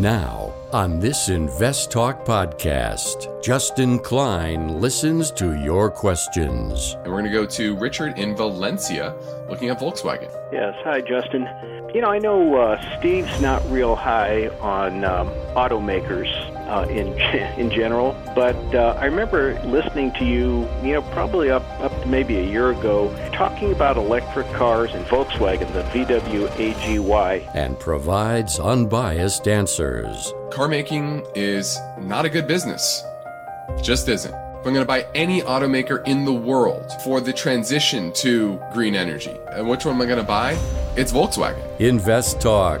Now, on this Invest Talk podcast, Justin Klein listens to your questions. And we're going to go to Richard in Valencia looking at Volkswagen. Yes. Hi, Justin. You know, I know uh, Steve's not real high on um, automakers uh, in in general, but uh, I remember listening to you, you know, probably up up to maybe a year ago, talking about electric cars and Volkswagen, the VW AGY, and provides unbiased answers. Car making is not a good business. Just isn't. If I'm going to buy any automaker in the world for the transition to green energy, and which one am I going to buy? It's Volkswagen. Invest Talk.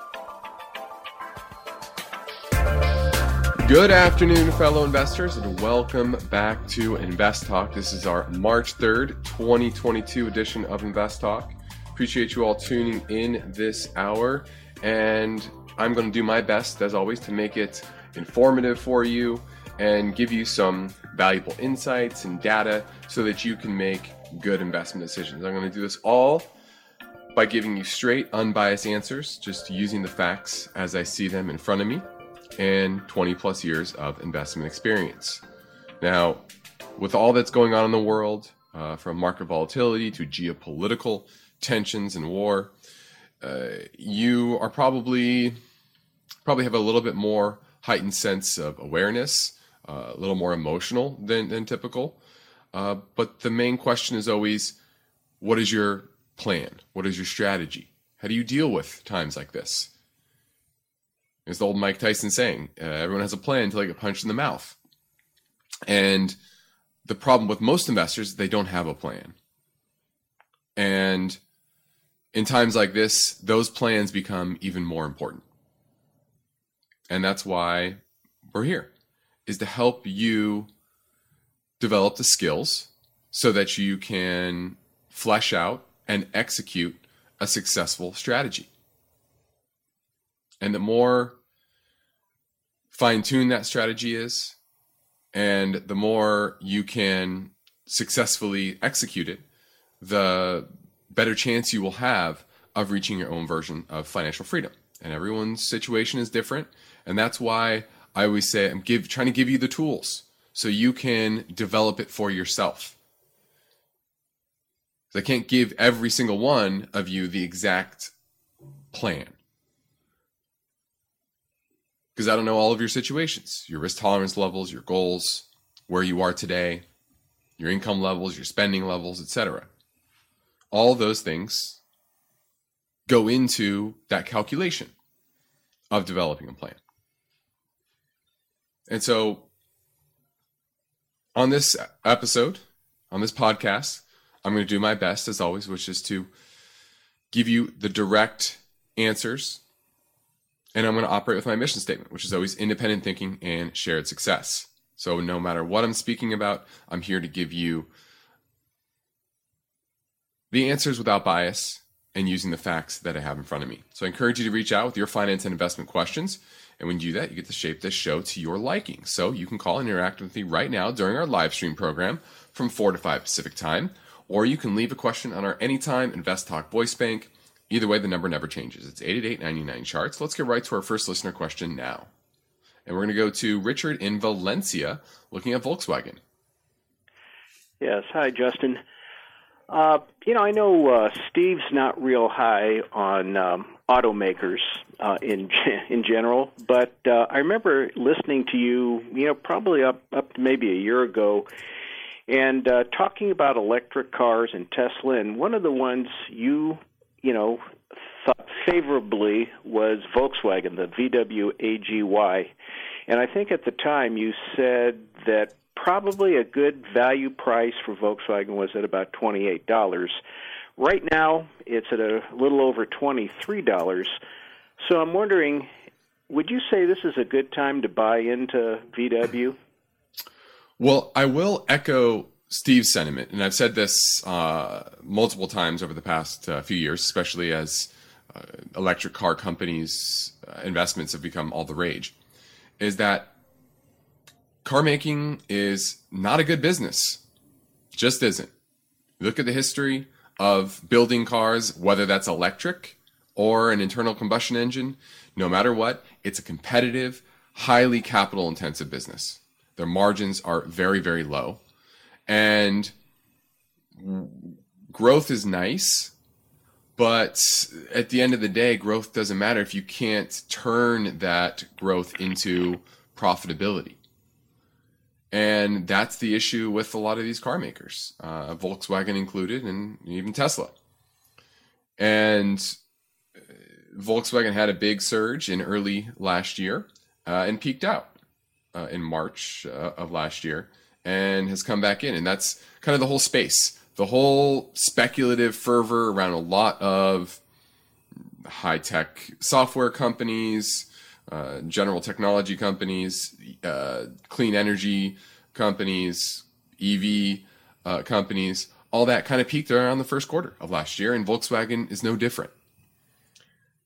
Good afternoon, fellow investors, and welcome back to Invest Talk. This is our March 3rd, 2022 edition of Invest Talk. Appreciate you all tuning in this hour, and I'm going to do my best, as always, to make it informative for you and give you some valuable insights and data so that you can make good investment decisions. I'm going to do this all by giving you straight, unbiased answers, just using the facts as I see them in front of me and 20 plus years of investment experience. Now, with all that's going on in the world, uh, from market volatility to geopolitical tensions and war, uh, you are probably probably have a little bit more heightened sense of awareness, uh, a little more emotional than, than typical. Uh, but the main question is always, what is your plan? What is your strategy? How do you deal with times like this? It's the old Mike Tyson saying, uh, everyone has a plan until they get punched in the mouth. And the problem with most investors, they don't have a plan. And in times like this, those plans become even more important. And that's why we're here, is to help you develop the skills so that you can flesh out and execute a successful strategy. And the more fine tuned that strategy is, and the more you can successfully execute it, the better chance you will have of reaching your own version of financial freedom. And everyone's situation is different. And that's why I always say I'm give, trying to give you the tools so you can develop it for yourself. I can't give every single one of you the exact plan because I don't know all of your situations, your risk tolerance levels, your goals, where you are today, your income levels, your spending levels, etc. All those things go into that calculation of developing a plan. And so on this episode, on this podcast, I'm going to do my best as always, which is to give you the direct answers and I'm going to operate with my mission statement, which is always independent thinking and shared success. So no matter what I'm speaking about, I'm here to give you the answers without bias and using the facts that I have in front of me. So I encourage you to reach out with your finance and investment questions. And when you do that, you get to shape this show to your liking. So you can call and interact with me right now during our live stream program from 4 to 5 Pacific time, or you can leave a question on our Anytime Invest Talk voice bank Either way, the number never changes. It's 888 charts. Let's get right to our first listener question now. And we're going to go to Richard in Valencia looking at Volkswagen. Yes. Hi, Justin. Uh, you know, I know uh, Steve's not real high on um, automakers uh, in in general, but uh, I remember listening to you, you know, probably up up maybe a year ago, and uh, talking about electric cars and Tesla. And one of the ones you you know, thought favorably was Volkswagen, the VW AGY. And I think at the time you said that probably a good value price for Volkswagen was at about $28. Right now, it's at a little over $23. So I'm wondering would you say this is a good time to buy into VW? Well, I will echo Steve's sentiment, and I've said this uh, multiple times over the past uh, few years, especially as uh, electric car companies' uh, investments have become all the rage, is that car making is not a good business. Just isn't. Look at the history of building cars, whether that's electric or an internal combustion engine, no matter what, it's a competitive, highly capital intensive business. Their margins are very, very low. And growth is nice, but at the end of the day, growth doesn't matter if you can't turn that growth into profitability. And that's the issue with a lot of these car makers, uh, Volkswagen included, and even Tesla. And Volkswagen had a big surge in early last year uh, and peaked out uh, in March uh, of last year and has come back in. And that's kind of the whole space, the whole speculative fervor around a lot of high tech software companies, uh, general technology companies, uh, clean energy companies, EV uh, companies. All that kind of peaked around the first quarter of last year, and Volkswagen is no different.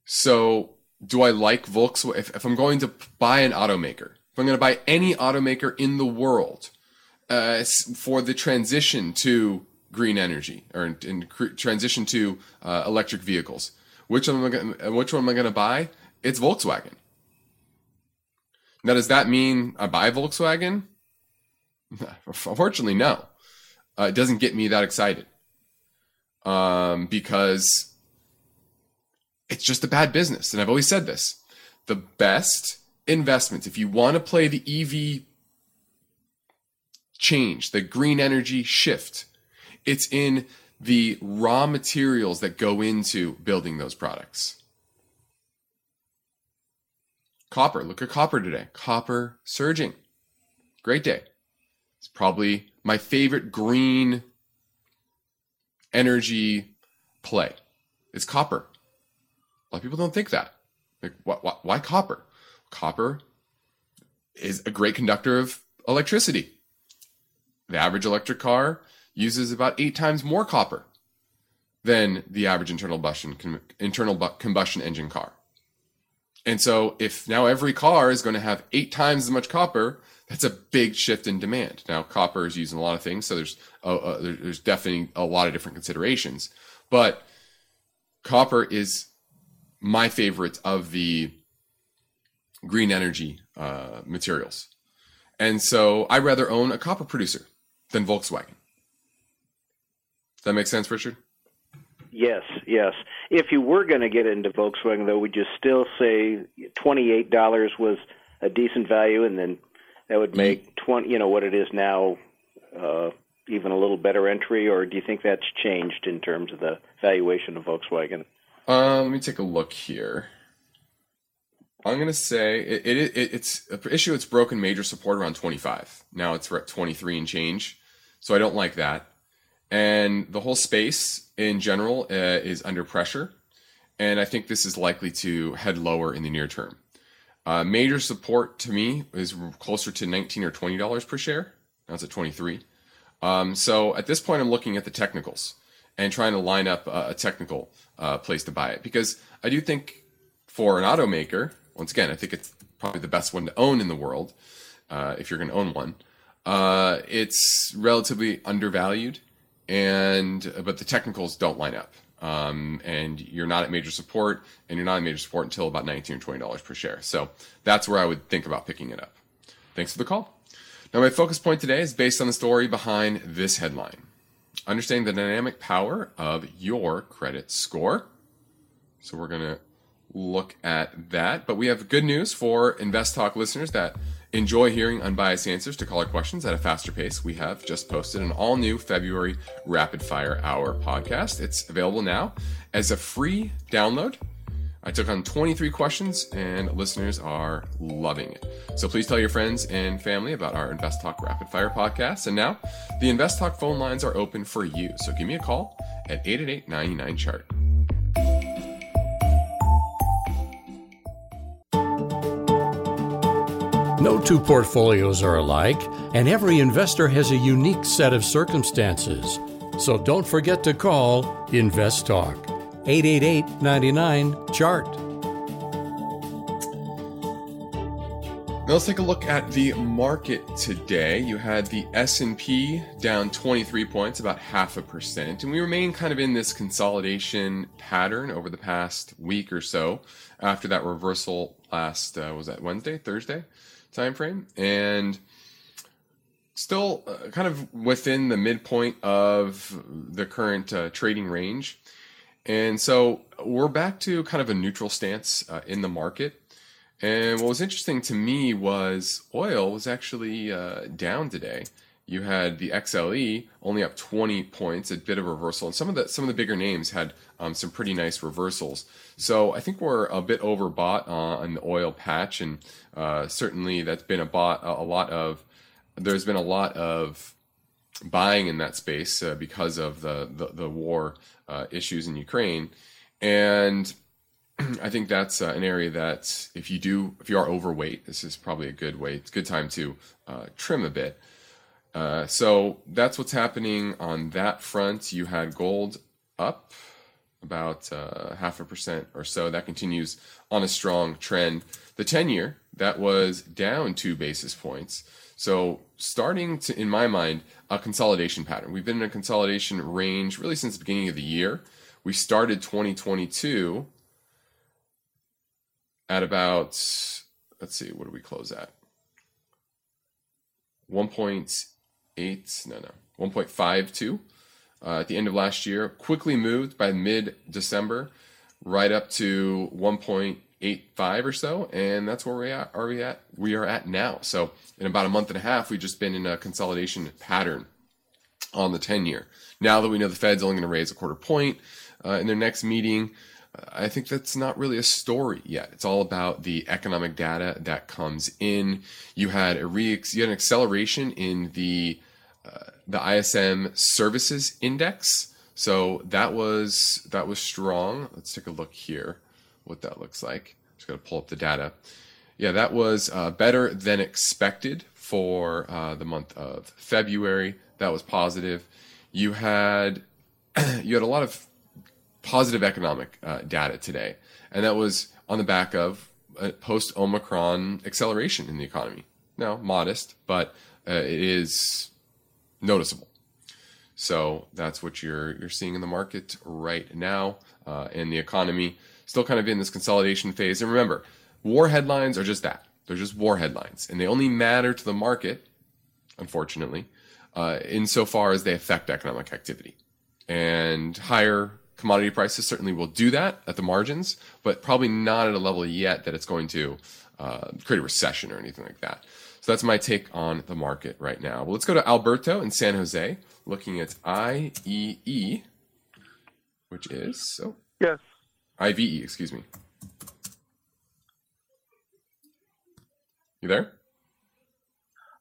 So, do I like Volkswagen? If, if I'm going to buy an automaker, if I'm going to buy any automaker in the world uh, for the transition to green energy or in, in transition to uh, electric vehicles, which one am I gonna, which one am I going to buy? It's Volkswagen. Now, does that mean I buy Volkswagen? Unfortunately, no. Uh, it doesn't get me that excited um, because it's just a bad business. And I've always said this the best investments, if you want to play the EV change, the green energy shift, it's in the raw materials that go into building those products. Copper, look at copper today. Copper surging. Great day. It's probably my favorite green energy play. It's copper. A lot of people don't think that. Like, why, why, why copper? Copper is a great conductor of electricity. The average electric car uses about eight times more copper than the average internal combustion, internal combustion engine car. And so, if now every car is going to have eight times as much copper, that's a big shift in demand. Now, copper is used in a lot of things, so there's uh, uh, there's definitely a lot of different considerations. But copper is my favorite of the green energy uh, materials. And so I rather own a copper producer than Volkswagen. Does that make sense, Richard? Yes, yes. If you were going to get into Volkswagen, though, would you still say twenty-eight dollars was a decent value, and then that would make twenty, you know, what it is now, uh, even a little better entry, or do you think that's changed in terms of the valuation of Volkswagen? Uh, let me take a look here. I'm gonna say it, it, it it's an issue. It's broken major support around 25. Now it's at 23 and change, so I don't like that. And the whole space in general uh, is under pressure, and I think this is likely to head lower in the near term. Uh, major support to me is closer to 19 or 20 dollars per share. Now it's at 23. Um, so at this point, I'm looking at the technicals and trying to line up a, a technical uh, place to buy it because I do think for an automaker, once again, I think it's probably the best one to own in the world uh, if you're going to own one. Uh, it's relatively undervalued, and but the technicals don't line up. Um, and you're not at major support, and you're not at major support until about 19 or 20 dollars per share. So that's where I would think about picking it up. Thanks for the call. Now, my focus point today is based on the story behind this headline understanding the dynamic power of your credit score. So we're to look at that. But we have good news for Invest Talk listeners that enjoy hearing unbiased answers to caller questions at a faster pace. We have just posted an all new February Rapid Fire Hour podcast. It's available now as a free download I took on 23 questions and listeners are loving it. So please tell your friends and family about our Invest Talk Rapid Fire podcast. And now the Invest Talk phone lines are open for you. So give me a call at 888 99 chart. No two portfolios are alike, and every investor has a unique set of circumstances. So don't forget to call Invest Talk 888 99 Chart. Now let's take a look at the market today. You had the S&P down 23 points, about half a percent, and we remain kind of in this consolidation pattern over the past week or so after that reversal last uh, was that Wednesday, Thursday time frame, and still uh, kind of within the midpoint of the current uh, trading range. And so we're back to kind of a neutral stance uh, in the market. And what was interesting to me was oil was actually uh, down today. You had the XLE only up 20 points, a bit of reversal, and some of the some of the bigger names had um, some pretty nice reversals. So I think we're a bit overbought on the oil patch, and uh, certainly that's been a bought a lot of. There's been a lot of buying in that space uh, because of the the, the war uh, issues in Ukraine, and I think that's uh, an area that if you do, if you are overweight, this is probably a good way. It's a good time to uh, trim a bit. Uh, so that's what's happening on that front. You had gold up about uh, half a percent or so. That continues on a strong trend. The 10 year, that was down two basis points. So starting to, in my mind, a consolidation pattern. We've been in a consolidation range really since the beginning of the year. We started 2022 at about let's see, what do we close at? 1.8, no, no, 1.52 uh, at the end of last year. Quickly moved by mid December right up to 1.85 or so, and that's where we at, are we at? We are at now. So in about a month and a half, we've just been in a consolidation pattern on the 10 year. Now that we know the Fed's only going to raise a quarter point uh, in their next meeting, I think that's not really a story yet. It's all about the economic data that comes in. You had a re- you had an acceleration in the uh, the ISM Services Index, so that was that was strong. Let's take a look here, what that looks like. Just to pull up the data. Yeah, that was uh, better than expected for uh, the month of February. That was positive. You had you had a lot of positive economic uh, data today, and that was on the back of a post Omicron acceleration in the economy. Now, modest, but uh, it is noticeable. So that's what you're you're seeing in the market right now, uh, and the economy still kind of in this consolidation phase. And remember, war headlines are just that; they're just war headlines, and they only matter to the market, unfortunately, uh, insofar as they affect economic activity. And higher commodity prices certainly will do that at the margins, but probably not at a level yet that it's going to uh, create a recession or anything like that. So that's my take on the market right now. Well, let's go to Alberto in San Jose, looking at IEE, which is so. Yes. IVE, excuse me. You there?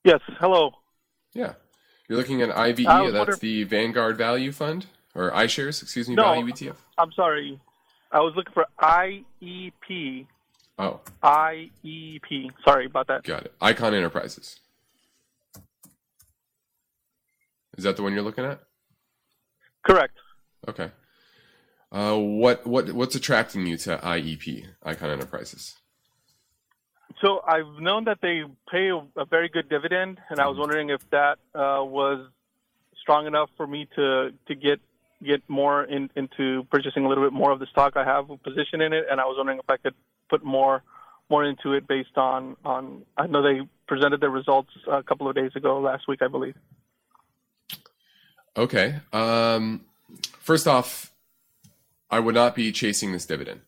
Yes. Hello. Yeah. You're looking at IVE. That's wonder... the Vanguard Value Fund or iShares, excuse me, no, value ETF. I'm sorry, I was looking for IEP. Oh. IEP. Sorry about that. Got it. Icahn Enterprises. Is that the one you're looking at? Correct. Okay. Uh, what what what's attracting you to IEP, Icahn Enterprises? So I've known that they pay a, very good dividend, and I was mm-hmm. wondering if that uh, was strong enough for me to to get get more in, into purchasing a little bit more of the stock. I have a position in it, and I was wondering if I could put more more into it based on on. I know they presented their results a couple of days ago, last week, I believe. Okay. Um, first off, I would not be chasing this dividend.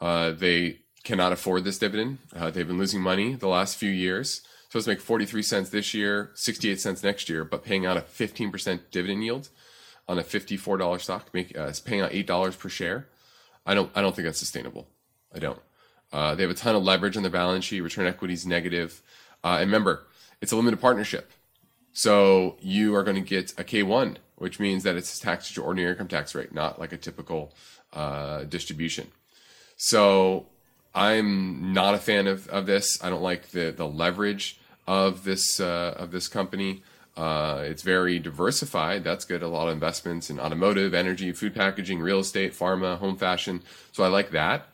Uh, they cannot afford this dividend. Uh, they've been losing money the last few years. Supposed to make 43 cents this year, 68 cents next year, but paying out a 15% dividend yield on a $54 stock, make, uh, paying out $8 per share. I don't, I don't think that's sustainable. I don't. Uh, they have a ton of leverage on their balance sheet. Return equity is negative. Uh, and remember, it's a limited partnership. So you are going to get a K1, which means that it's taxed at your ordinary income tax rate, not like a typical uh, distribution. So I'm not a fan of, of this. I don't like the the leverage of this uh, of this company. Uh, it's very diversified. That's good. A lot of investments in automotive, energy, food packaging, real estate, pharma, home fashion. So I like that.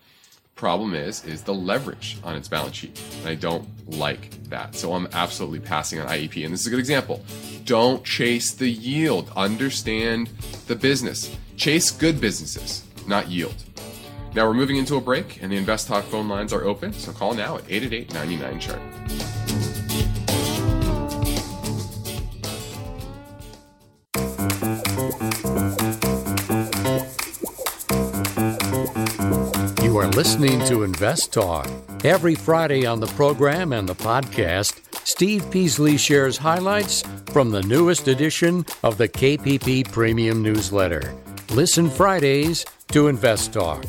Problem is, is the leverage on its balance sheet. And I don't like that. So I'm absolutely passing on IEP. And this is a good example. Don't chase the yield. Understand the business. Chase good businesses, not yield. Now we're moving into a break, and the Invest Talk phone lines are open. So call now at 888 99 chart. Listening to Invest Talk. Every Friday on the program and the podcast, Steve Peasley shares highlights from the newest edition of the KPP Premium Newsletter. Listen Fridays to Invest Talk.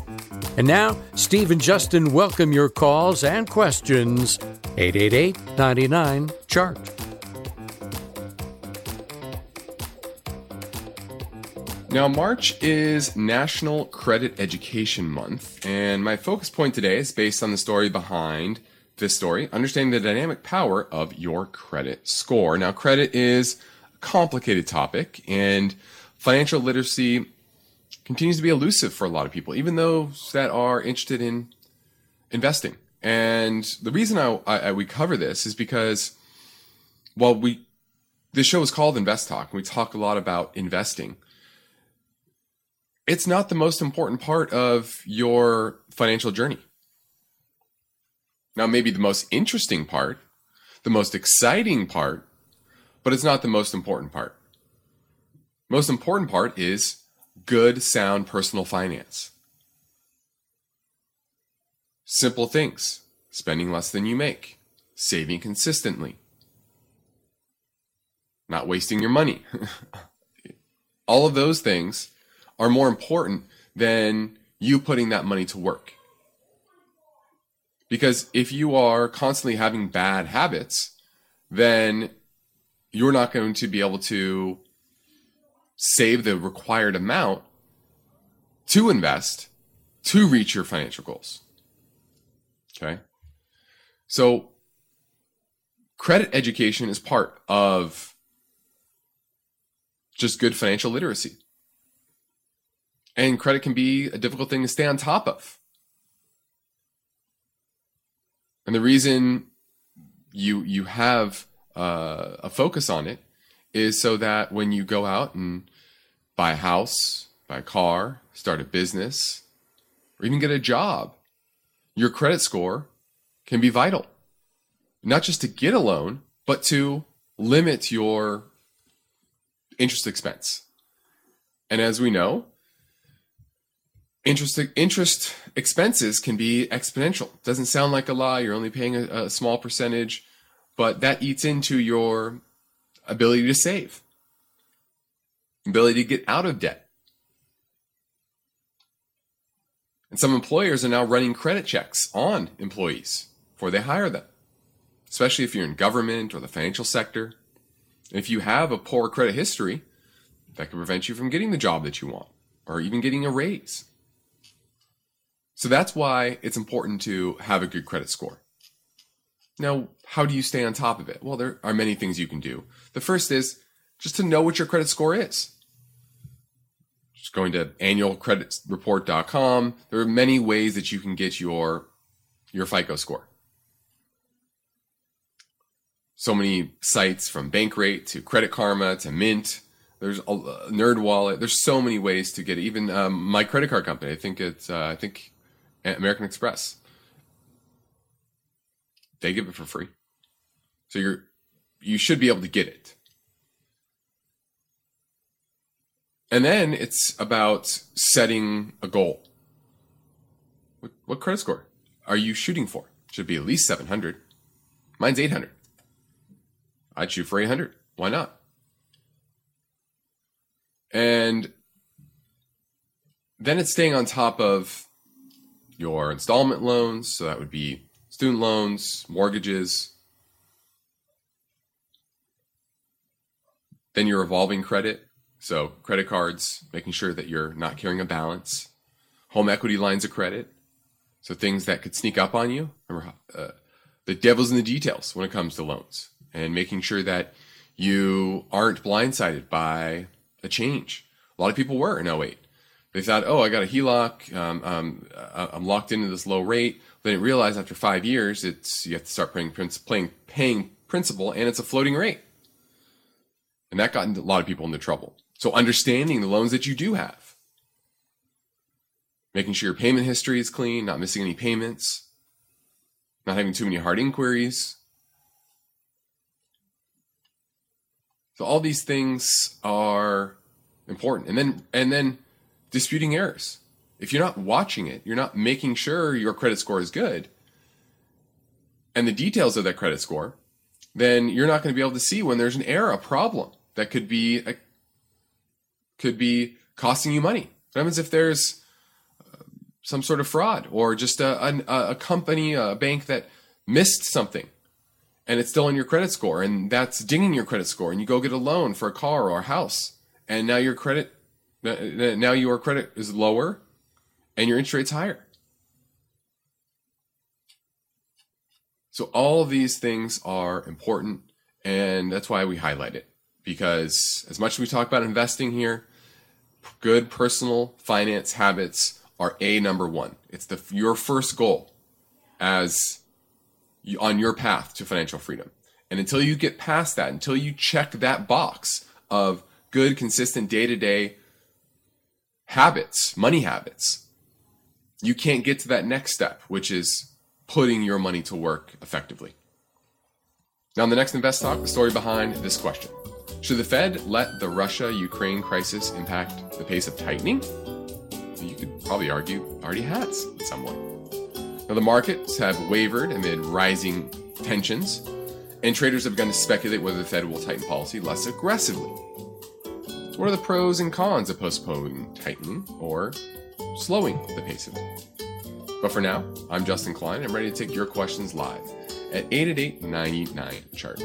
And now, Steve and Justin welcome your calls and questions. 888 99 Chart. Now, March is National Credit Education Month, and my focus point today is based on the story behind this story, understanding the dynamic power of your credit score. Now, credit is a complicated topic, and financial literacy continues to be elusive for a lot of people, even those that are interested in investing. And the reason I, I, we cover this is because, while we this show is called Invest Talk, and we talk a lot about investing it's not the most important part of your financial journey. Now, maybe the most interesting part, the most exciting part, but it's not the most important part. Most important part is good, sound personal finance. Simple things spending less than you make, saving consistently, not wasting your money. All of those things are more important than you putting that money to work. Because if you are constantly having bad habits, then you're not going to be able to save the required amount to invest to reach your financial goals. Okay. So credit education is part of just good financial literacy. And credit can be a difficult thing to stay on top of. And the reason you you have uh, a focus on it is so that when you go out and buy a house, buy a car, start a business, or even get a job, your credit score can be vital. Not just to get a loan, but to limit your interest expense. And as we know, interest interest expenses can be exponential. Doesn't sound like a lot. You're only paying a, a small percentage, but that eats into your ability to save, ability to get out of debt. And some employers are now running credit checks on employees before they hire them, especially if you're in government or the financial sector. if you have a poor credit history, that could prevent you from getting the job that you want or even getting a raise. So that's why it's important to have a good credit score. Now, how do you stay on top of it? Well, there are many things you can do. The first is just to know what your credit score is. Just going to annualcreditreport.com. There are many ways that you can get your your FICO score. So many sites from Bankrate to Credit Karma to Mint. There's a Nerd Wallet. There's so many ways to get it. Even um, my credit card company. I think it's. Uh, I think American Express. They give it for free. So you're you should be able to get it. And then it's about setting a goal. What, what credit score are you shooting for? Should be at least 700. Mine's 800. I'd shoot for 800. Why not? And then it's staying on top of your installment loans. So that would be student loans, mortgages. Then your revolving credit. So credit cards, making sure that you're not carrying a balance. Home equity lines of credit. So things that could sneak up on you. Remember, uh, the devil's in the details when it comes to loans and making sure that you aren't blindsided by a change. A lot of people were in 08. They thought, oh, I got a HELOC. Um, um, uh, I'm locked into this low rate. They didn't realize after five years, it's you have to start paying, paying, paying principal, and it's a floating rate. And that got a lot of people into trouble. So understanding the loans that you do have, making sure your payment history is clean, not missing any payments, not having too many hard inquiries. So all these things are important. And then and then disputing errors. If you're not watching it, you're not making sure your credit score is good and the details of that credit score, then you're not going to be able to see when there's an error, a problem that could be a, could be costing you money. What happens if there's uh, some sort of fraud or just a, a, a company, a bank that missed something and it's still on your credit score and that's dinging your credit score and you go get a loan for a car or a house and now your credit now your credit is lower and your interest rate's higher. So all of these things are important and that's why we highlight it because as much as we talk about investing here, good personal finance habits are a number 1. It's the your first goal as on your path to financial freedom. And until you get past that, until you check that box of good, consistent day to day habits, money habits, you can't get to that next step, which is putting your money to work effectively. Now, in the next Invest Talk, the story behind this question Should the Fed let the Russia Ukraine crisis impact the pace of tightening? You could probably argue already has in some way. Now, the markets have wavered amid rising tensions, and traders have begun to speculate whether the Fed will tighten policy less aggressively. What are the pros and cons of postponing tightening or slowing the pace of it? But for now, I'm Justin Klein. I'm ready to take your questions live at 888 99 chart.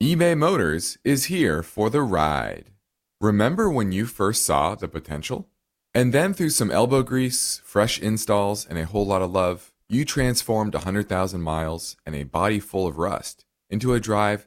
eBay Motors is here for the ride. Remember when you first saw the potential? And then through some elbow grease, fresh installs, and a whole lot of love, you transformed 100,000 miles and a body full of rust into a drive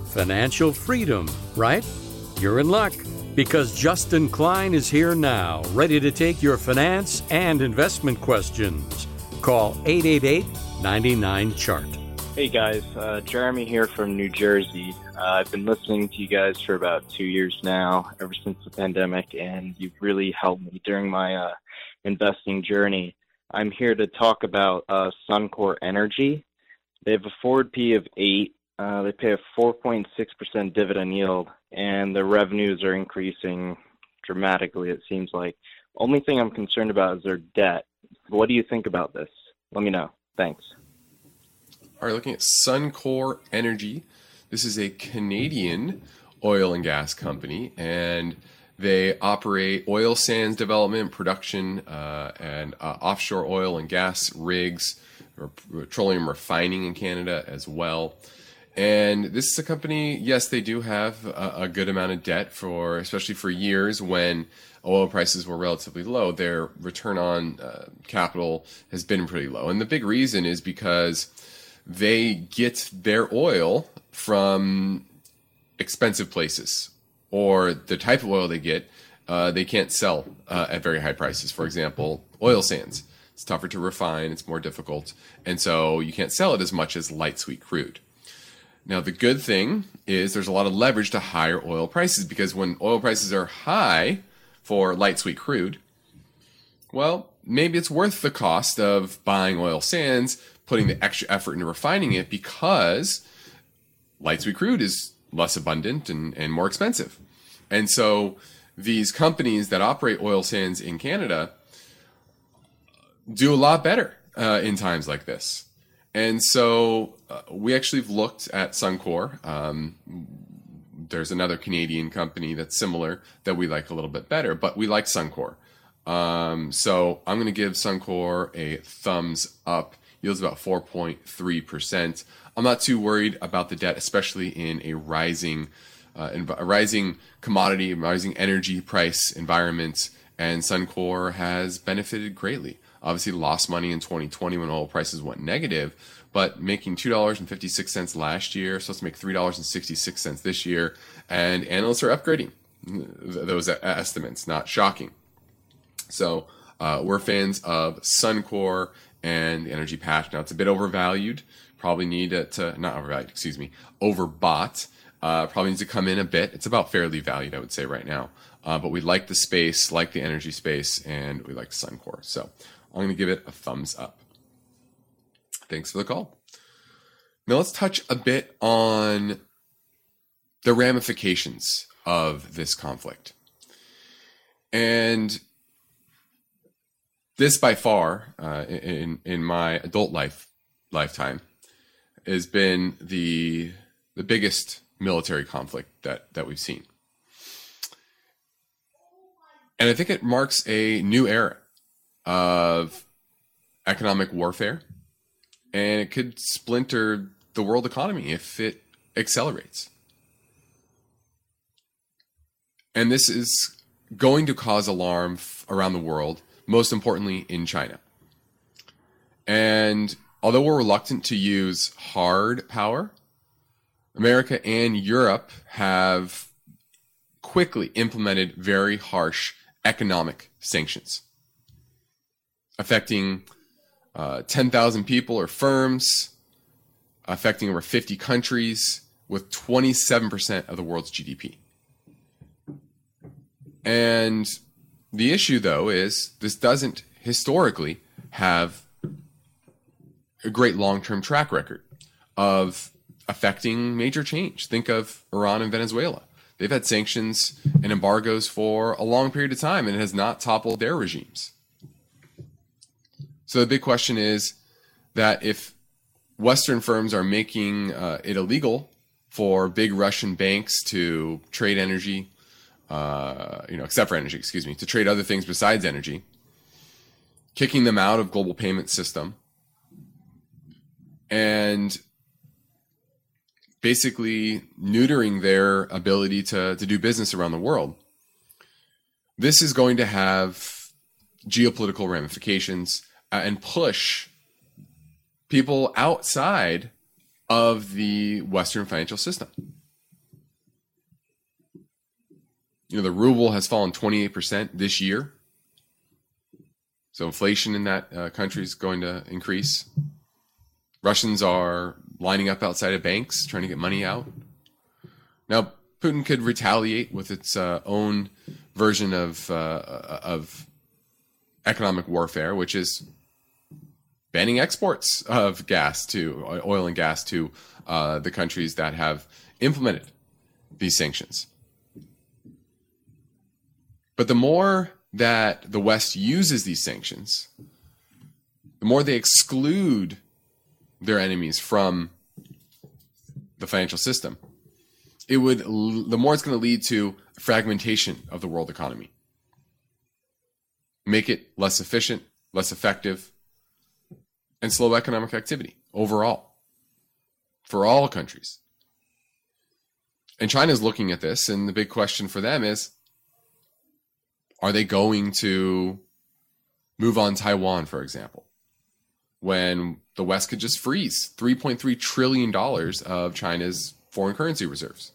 financial freedom, right? You're in luck because Justin Klein is here now, ready to take your finance and investment questions. Call 888 99 Chart. Hey guys, uh, Jeremy here from New Jersey. Uh, I've been listening to you guys for about two years now, ever since the pandemic, and you've really helped me during my uh, investing journey. I'm here to talk about uh, Suncor Energy. They have a forward P of 8. Uh, they pay a 4.6% dividend yield, and their revenues are increasing dramatically, it seems like. Only thing I'm concerned about is their debt. What do you think about this? Let me know. Thanks. All right, looking at Suncor Energy. This is a Canadian oil and gas company, and they operate oil sands development, production, uh, and uh, offshore oil and gas rigs, or petroleum refining in Canada as well. And this is a company, yes, they do have a, a good amount of debt for, especially for years when oil prices were relatively low. Their return on uh, capital has been pretty low. And the big reason is because they get their oil from expensive places or the type of oil they get, uh, they can't sell uh, at very high prices. For example, oil sands. It's tougher to refine, it's more difficult, and so you can't sell it as much as light sweet crude. Now, the good thing is there's a lot of leverage to higher oil prices because when oil prices are high for light sweet crude, well, maybe it's worth the cost of buying oil sands, putting the extra effort into refining it because light sweet crude is less abundant and, and more expensive. And so these companies that operate oil sands in Canada do a lot better uh, in times like this. And so uh, we actually have looked at Suncor. Um, there's another Canadian company that's similar that we like a little bit better, but we like Suncor. Um, so I'm going to give Suncor a thumbs up. Yields about 4.3%. I'm not too worried about the debt, especially in a rising, uh, a rising commodity, rising energy price environment. And Suncor has benefited greatly. Obviously, lost money in 2020 when oil prices went negative, but making $2.56 last year, supposed to make $3.66 this year. And analysts are upgrading those estimates. Not shocking. So uh, we're fans of Suncor and the Energy Patch. Now it's a bit overvalued. Probably need to not overvalued, excuse me, overbought. Uh, probably needs to come in a bit. It's about fairly valued, I would say, right now. Uh, but we like the space, like the energy space, and we like Suncor. So I'm going to give it a thumbs up. Thanks for the call. Now let's touch a bit on the ramifications of this conflict. And this, by far, uh, in in my adult life lifetime, has been the the biggest military conflict that that we've seen. And I think it marks a new era of economic warfare and it could splinter the world economy if it accelerates. And this is going to cause alarm around the world, most importantly in China. And although we're reluctant to use hard power, America and Europe have quickly implemented very harsh economic sanctions affecting uh, 10,000 people or firms, affecting over 50 countries with 27% of the world's GDP. And the issue, though, is this doesn't historically have a great long term track record of affecting major change. Think of Iran and Venezuela. They've had sanctions and embargoes for a long period of time and it has not toppled their regimes. So the big question is that if Western firms are making uh, it illegal for big Russian banks to trade energy, uh, you know, except for energy, excuse me, to trade other things besides energy, kicking them out of global payment system, and basically neutering their ability to, to do business around the world. This is going to have geopolitical ramifications uh, and push people outside of the Western financial system. You know, the ruble has fallen 28% this year. So inflation in that uh, country is going to increase. Russians are lining up outside of banks trying to get money out. Now, Putin could retaliate with its uh, own version of uh, of economic warfare, which is banning exports of gas to oil and gas to uh, the countries that have implemented these sanctions. But the more that the West uses these sanctions, the more they exclude their enemies from the financial system. It would the more it's going to lead to fragmentation of the world economy. Make it less efficient, less effective, and slow economic activity overall for all countries. And China is looking at this, and the big question for them is are they going to move on Taiwan, for example? when the West could just freeze $3.3 trillion of China's foreign currency reserves.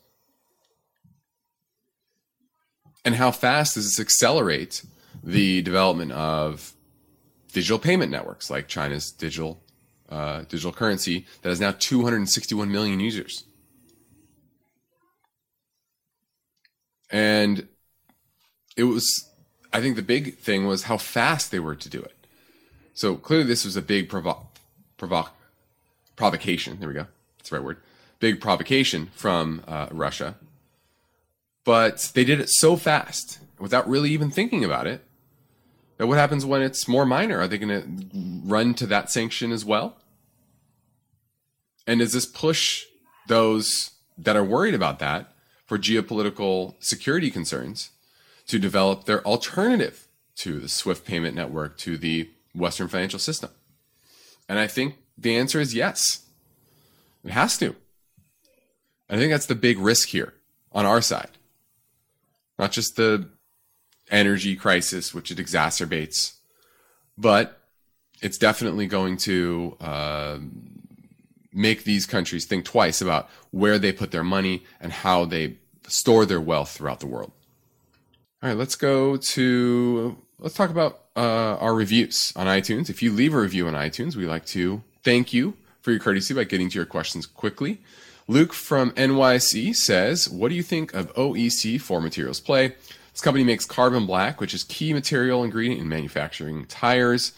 And how fast does this accelerate the development of digital payment networks like China's digital uh, digital currency that has now 261 million users? And it was, I think the big thing was how fast they were to do it. So clearly, this was a big provo- provo- provocation. There we go. That's the right word. Big provocation from uh, Russia. But they did it so fast without really even thinking about it. That what happens when it's more minor? Are they going to run to that sanction as well? And does this push those that are worried about that for geopolitical security concerns to develop their alternative to the SWIFT payment network, to the Western financial system? And I think the answer is yes. It has to. I think that's the big risk here on our side. Not just the energy crisis, which it exacerbates, but it's definitely going to uh, make these countries think twice about where they put their money and how they store their wealth throughout the world. All right, let's go to let's talk about uh, our reviews on iTunes. If you leave a review on iTunes, we like to thank you for your courtesy by getting to your questions quickly. Luke from NYC says, What do you think of OEC for materials play? This company makes carbon black, which is key material ingredient in manufacturing tires.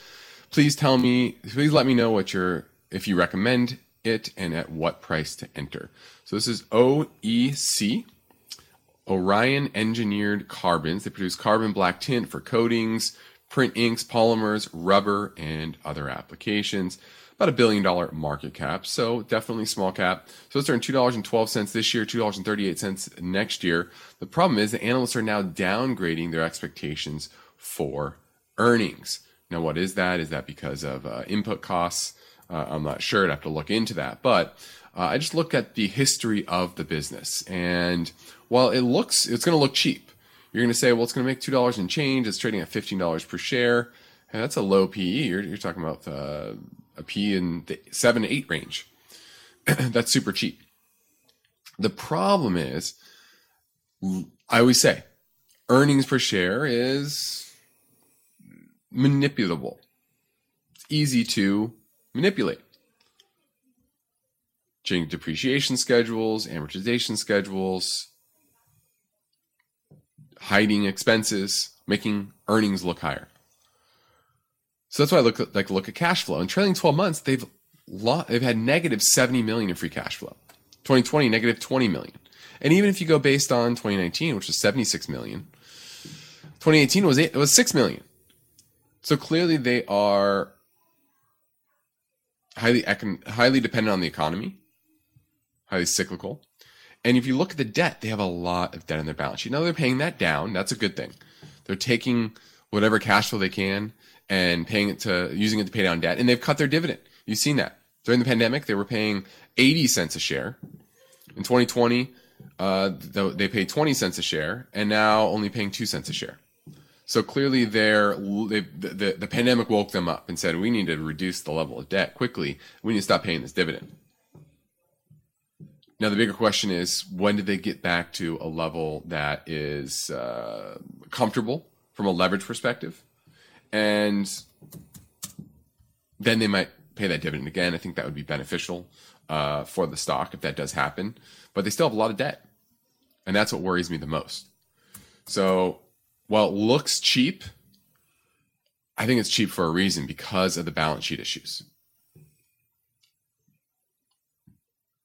Please tell me, please let me know what your if you recommend it and at what price to enter. So this is OEC, Orion Engineered Carbons. They produce carbon black tint for coatings, print inks, polymers, rubber, and other applications. About a billion dollar market cap, so definitely small cap. So it's earned two dollars and twelve cents this year, two dollars and thirty eight cents next year. The problem is the analysts are now downgrading their expectations for earnings. Now, what is that? Is that because of uh, input costs? Uh, I'm not sure. I'd have to look into that. But uh, I just look at the history of the business, and while it looks, it's going to look cheap. You're going to say, well, it's going to make two dollars and change. It's trading at fifteen dollars per share. And that's a low PE. You're, you're talking about uh, a P in the seven to eight range. that's super cheap. The problem is, I always say, earnings per share is manipulable. It's easy to manipulate. Change depreciation schedules, amortization schedules, hiding expenses, making earnings look higher. So that's why I look at, like look at cash flow. In trailing 12 months, they've they've had negative 70 million in free cash flow. 2020 negative 20 million. And even if you go based on 2019, which was 76 million, 2018 was eight, it was 6 million. So clearly they are highly econ- highly dependent on the economy, highly cyclical. And if you look at the debt, they have a lot of debt on their balance sheet. Now they're paying that down. That's a good thing. They're taking whatever cash flow they can and paying it to using it to pay down debt. And they've cut their dividend. You've seen that. During the pandemic, they were paying 80 cents a share. In 2020, uh, they paid 20 cents a share, and now only paying 2 cents a share. So clearly, they're, they, the, the pandemic woke them up and said, we need to reduce the level of debt quickly. We need to stop paying this dividend. Now, the bigger question is when did they get back to a level that is uh, comfortable from a leverage perspective? And then they might pay that dividend again. I think that would be beneficial uh, for the stock if that does happen. But they still have a lot of debt. And that's what worries me the most. So while it looks cheap, I think it's cheap for a reason because of the balance sheet issues.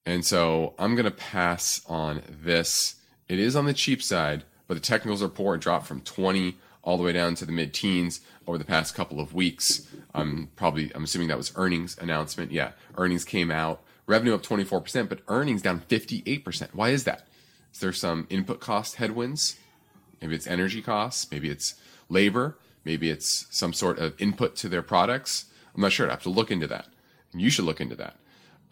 And so I'm going to pass on this. It is on the cheap side, but the technicals report dropped from 20 all the way down to the mid teens over the past couple of weeks. I'm probably, I'm assuming that was earnings announcement. Yeah, earnings came out, revenue up 24%, but earnings down 58%. Why is that? Is there some input cost headwinds? Maybe it's energy costs, maybe it's labor, maybe it's some sort of input to their products. I'm not sure. I have to look into that. And you should look into that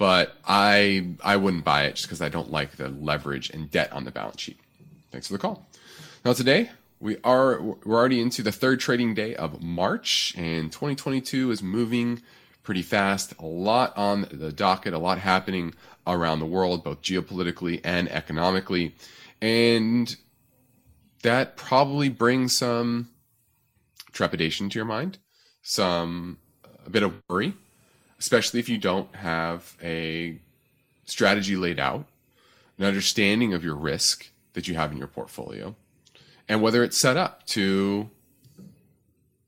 but I I wouldn't buy it just because I don't like the leverage and debt on the balance sheet. Thanks for the call. Now today we are we're already into the third trading day of March, and 2022 is moving pretty fast. A lot on the docket, a lot happening around the world, both geopolitically and economically, and that probably brings some trepidation to your mind, some a bit of worry especially if you don't have a strategy laid out, an understanding of your risk that you have in your portfolio, and whether it's set up to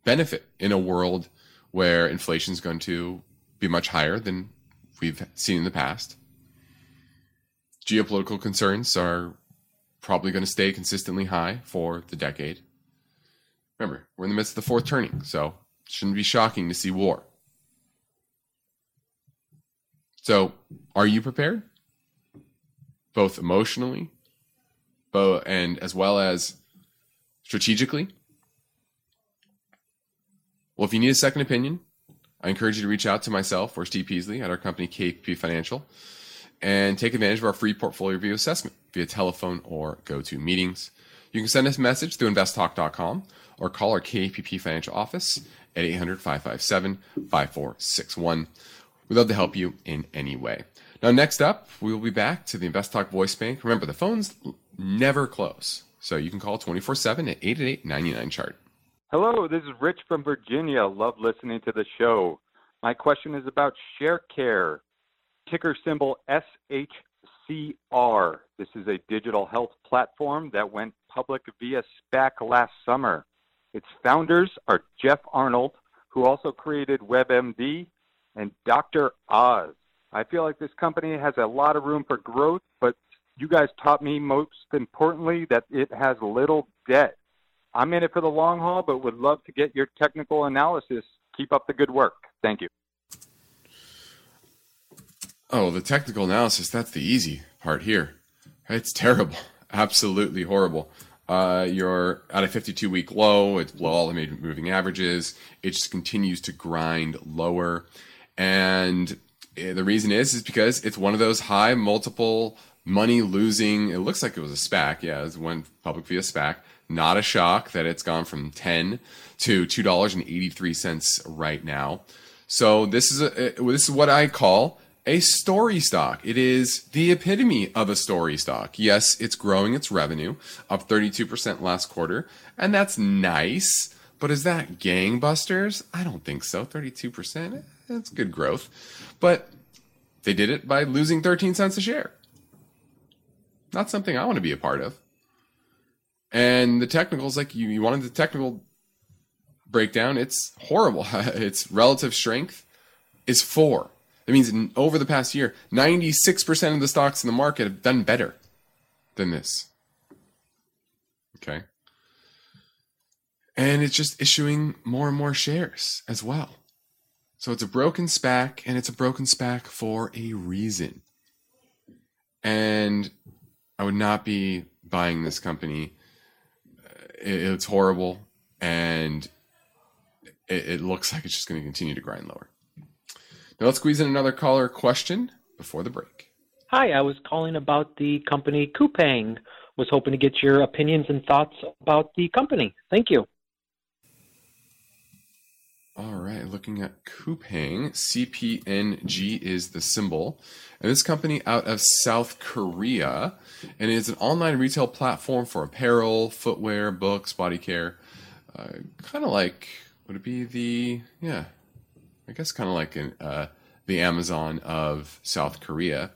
benefit in a world where inflation is going to be much higher than we've seen in the past. Geopolitical concerns are probably going to stay consistently high for the decade. Remember, we're in the midst of the fourth turning, so it shouldn't be shocking to see war. So, are you prepared? Both emotionally, both and as well as strategically? Well, if you need a second opinion, I encourage you to reach out to myself or Steve Peasley at our company KPP Financial and take advantage of our free portfolio review assessment via telephone or go to meetings. You can send us a message through investtalk.com or call our KPP Financial office at 800 557 5461. We'd love to help you in any way. Now, next up, we will be back to the Invest Talk voice bank. Remember, the phones never close, so you can call 24 7 at 888 99 chart. Hello, this is Rich from Virginia. Love listening to the show. My question is about ShareCare, ticker symbol SHCR. This is a digital health platform that went public via SPAC last summer. Its founders are Jeff Arnold, who also created WebMD and Dr. Oz. I feel like this company has a lot of room for growth, but you guys taught me most importantly that it has little debt. I'm in it for the long haul, but would love to get your technical analysis. Keep up the good work. Thank you. Oh, the technical analysis, that's the easy part here. It's terrible. Absolutely horrible. Uh, you're at a 52 week low. It's below all the moving averages. It just continues to grind lower. And eh, the reason is is because it's one of those high multiple money losing. It looks like it was a SPAC. Yeah, it went public via SPAC. Not a shock that it's gone from ten to two dollars and eighty three cents right now. So this is a eh, this is what I call a story stock. It is the epitome of a story stock. Yes, it's growing its revenue up 32% last quarter, and that's nice. But is that gangbusters? I don't think so. 32%. That's good growth. But they did it by losing 13 cents a share. Not something I want to be a part of. And the technicals, like you, you wanted the technical breakdown, it's horrible. its relative strength is four. That means over the past year, 96% of the stocks in the market have done better than this. Okay. And it's just issuing more and more shares as well. So it's a broken SPAC, and it's a broken SPAC for a reason. And I would not be buying this company. It, it's horrible, and it, it looks like it's just going to continue to grind lower. Now let's squeeze in another caller question before the break. Hi, I was calling about the company Coupang. Was hoping to get your opinions and thoughts about the company. Thank you. All right, looking at Coupang, CPNG is the symbol. And this company out of South Korea, and it's an online retail platform for apparel, footwear, books, body care. Uh, kind of like, would it be the, yeah, I guess kind of like an, uh, the Amazon of South Korea.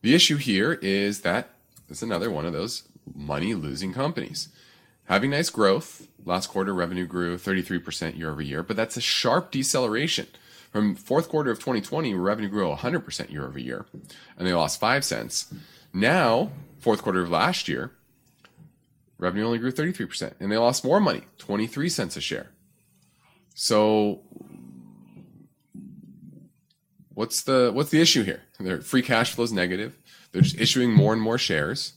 The issue here is that it's another one of those money losing companies having nice growth. Last quarter revenue grew 33% year over year, but that's a sharp deceleration. From fourth quarter of 2020, revenue grew 100% year over year, and they lost 5 cents. Now, fourth quarter of last year, revenue only grew 33%, and they lost more money, 23 cents a share. So what's the what's the issue here? Their free cash flow is negative. They're just issuing more and more shares.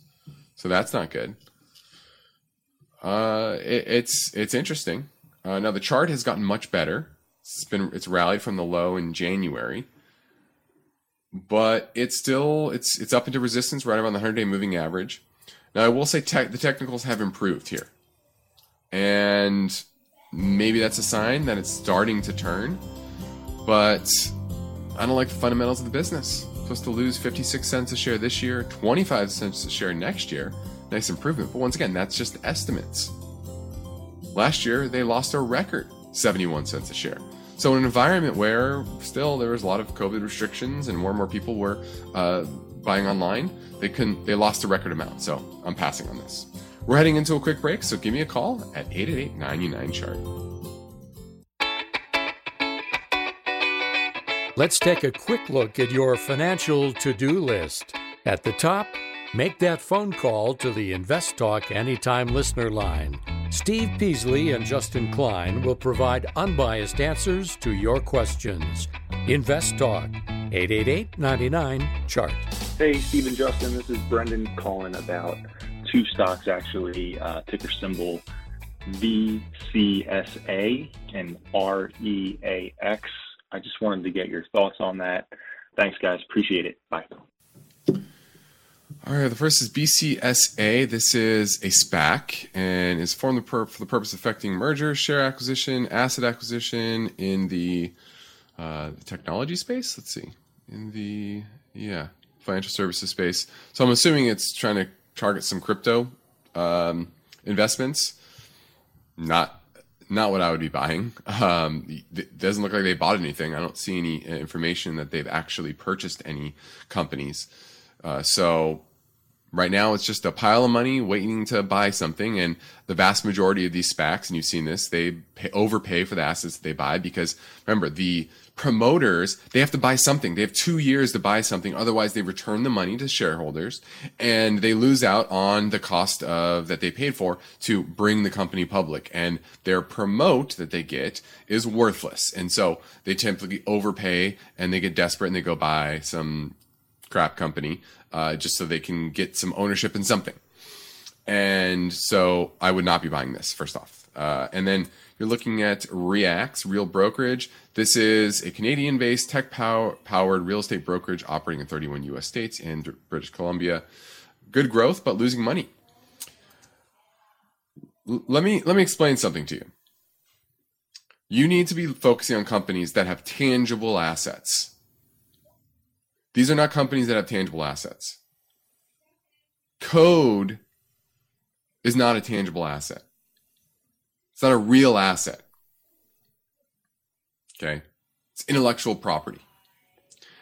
So that's not good. Uh, it, it's it's interesting. Uh, now the chart has gotten much better. It's been it's rallied from the low in January, but it's still it's it's up into resistance right around the 100 day moving average. Now I will say te- the technicals have improved here, and maybe that's a sign that it's starting to turn. But I don't like the fundamentals of the business. Supposed to lose 56 cents a share this year, 25 cents a share next year nice improvement. But once again, that's just estimates. Last year, they lost a record 71 cents a share. So, in an environment where still there was a lot of COVID restrictions and more and more people were uh, buying online, they couldn't. They lost a record amount. So, I'm passing on this. We're heading into a quick break, so give me a call at 888 99 chart. Let's take a quick look at your financial to do list. At the top, Make that phone call to the Invest Talk Anytime listener line. Steve Peasley and Justin Klein will provide unbiased answers to your questions. Invest Talk, 888 99 Chart. Hey, Steve and Justin, this is Brendan calling about two stocks actually, uh, ticker symbol BCSA and REAX. I just wanted to get your thoughts on that. Thanks, guys. Appreciate it. Bye. All right, the first is BCSA. This is a SPAC and is formed for the purpose of effecting merger, share acquisition, asset acquisition in the, uh, technology space. Let's see, in the yeah financial services space. So I'm assuming it's trying to target some crypto um, investments. Not not what I would be buying. Um, it doesn't look like they bought anything. I don't see any information that they've actually purchased any companies. Uh, so Right now, it's just a pile of money waiting to buy something. And the vast majority of these SPACs, and you've seen this, they pay, overpay for the assets that they buy because remember, the promoters, they have to buy something. They have two years to buy something. Otherwise, they return the money to shareholders and they lose out on the cost of that they paid for to bring the company public. And their promote that they get is worthless. And so they typically overpay and they get desperate and they go buy some crap company uh, just so they can get some ownership in something. And so I would not be buying this, first off. Uh, and then you're looking at Reacts, Real Brokerage. This is a Canadian based tech power, powered real estate brokerage operating in 31 US states and British Columbia. Good growth, but losing money. L- let me let me explain something to you. You need to be focusing on companies that have tangible assets these are not companies that have tangible assets. Code is not a tangible asset. It's not a real asset. Okay. It's intellectual property.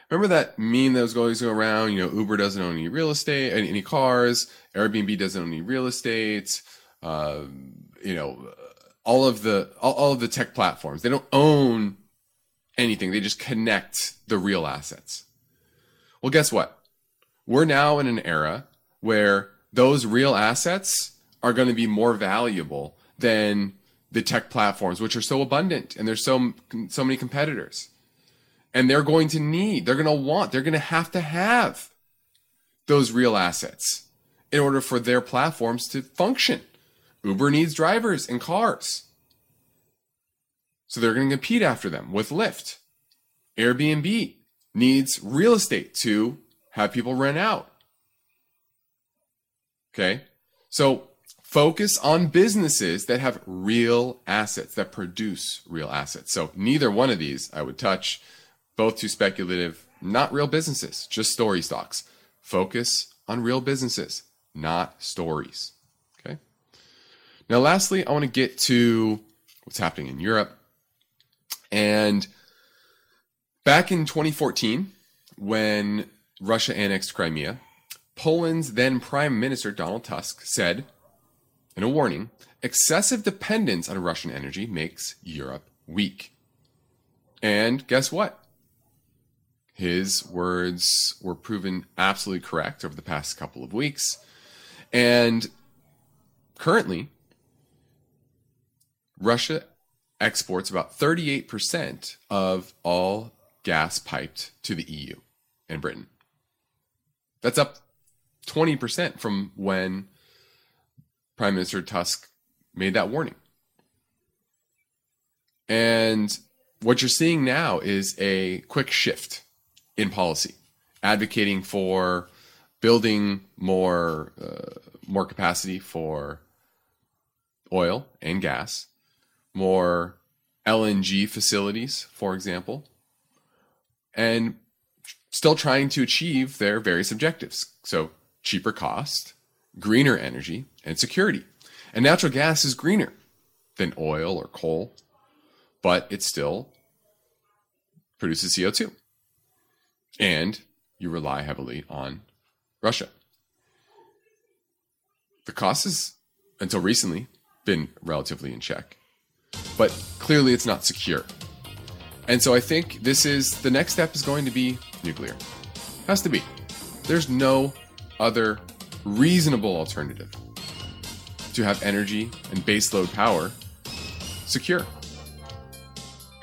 Remember that meme that was always going around? You know, Uber doesn't own any real estate, any cars. Airbnb doesn't own any real estate. Uh, you know, all of the all, all of the tech platforms they don't own anything. They just connect the real assets. Well, guess what? We're now in an era where those real assets are going to be more valuable than the tech platforms, which are so abundant and there's so so many competitors. And they're going to need, they're going to want, they're going to have to have those real assets in order for their platforms to function. Uber needs drivers and cars. So they're going to compete after them with Lyft. Airbnb needs real estate to have people rent out. Okay. So focus on businesses that have real assets, that produce real assets. So neither one of these I would touch, both too speculative, not real businesses, just story stocks. Focus on real businesses, not stories. Okay. Now, lastly, I want to get to what's happening in Europe. And back in 2014, when Russia annexed Crimea, Poland's then Prime Minister Donald Tusk said, in a warning, excessive dependence on Russian energy makes Europe weak. And guess what? His words were proven absolutely correct over the past couple of weeks. And currently, Russia exports about 38% of all gas piped to the EU and Britain. That's up 20% from when Prime Minister Tusk made that warning. And what you're seeing now is a quick shift in policy, advocating for building more uh, more capacity for oil and gas, more LNG facilities, for example, and still trying to achieve their various objectives. So, cheaper cost, greener energy, and security. And natural gas is greener than oil or coal, but it still produces CO2. And you rely heavily on Russia. The cost has, until recently, been relatively in check, but clearly it's not secure. And so I think this is the next step is going to be nuclear. Has to be. There's no other reasonable alternative to have energy and baseload power secure.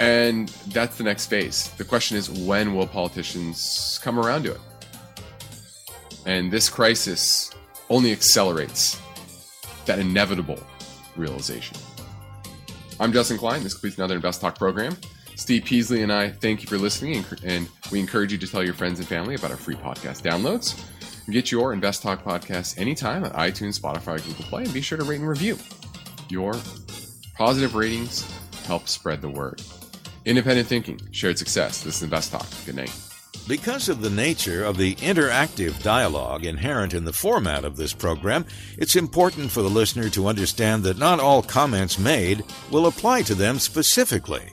And that's the next phase. The question is when will politicians come around to it? And this crisis only accelerates that inevitable realization. I'm Justin Klein. This completes another Invest Talk program. Steve Peasley and I thank you for listening, and we encourage you to tell your friends and family about our free podcast downloads. Get your Invest Talk podcast anytime on iTunes, Spotify, Google Play, and be sure to rate and review. Your positive ratings help spread the word. Independent thinking, shared success. This is Invest Talk. Good night. Because of the nature of the interactive dialogue inherent in the format of this program, it's important for the listener to understand that not all comments made will apply to them specifically.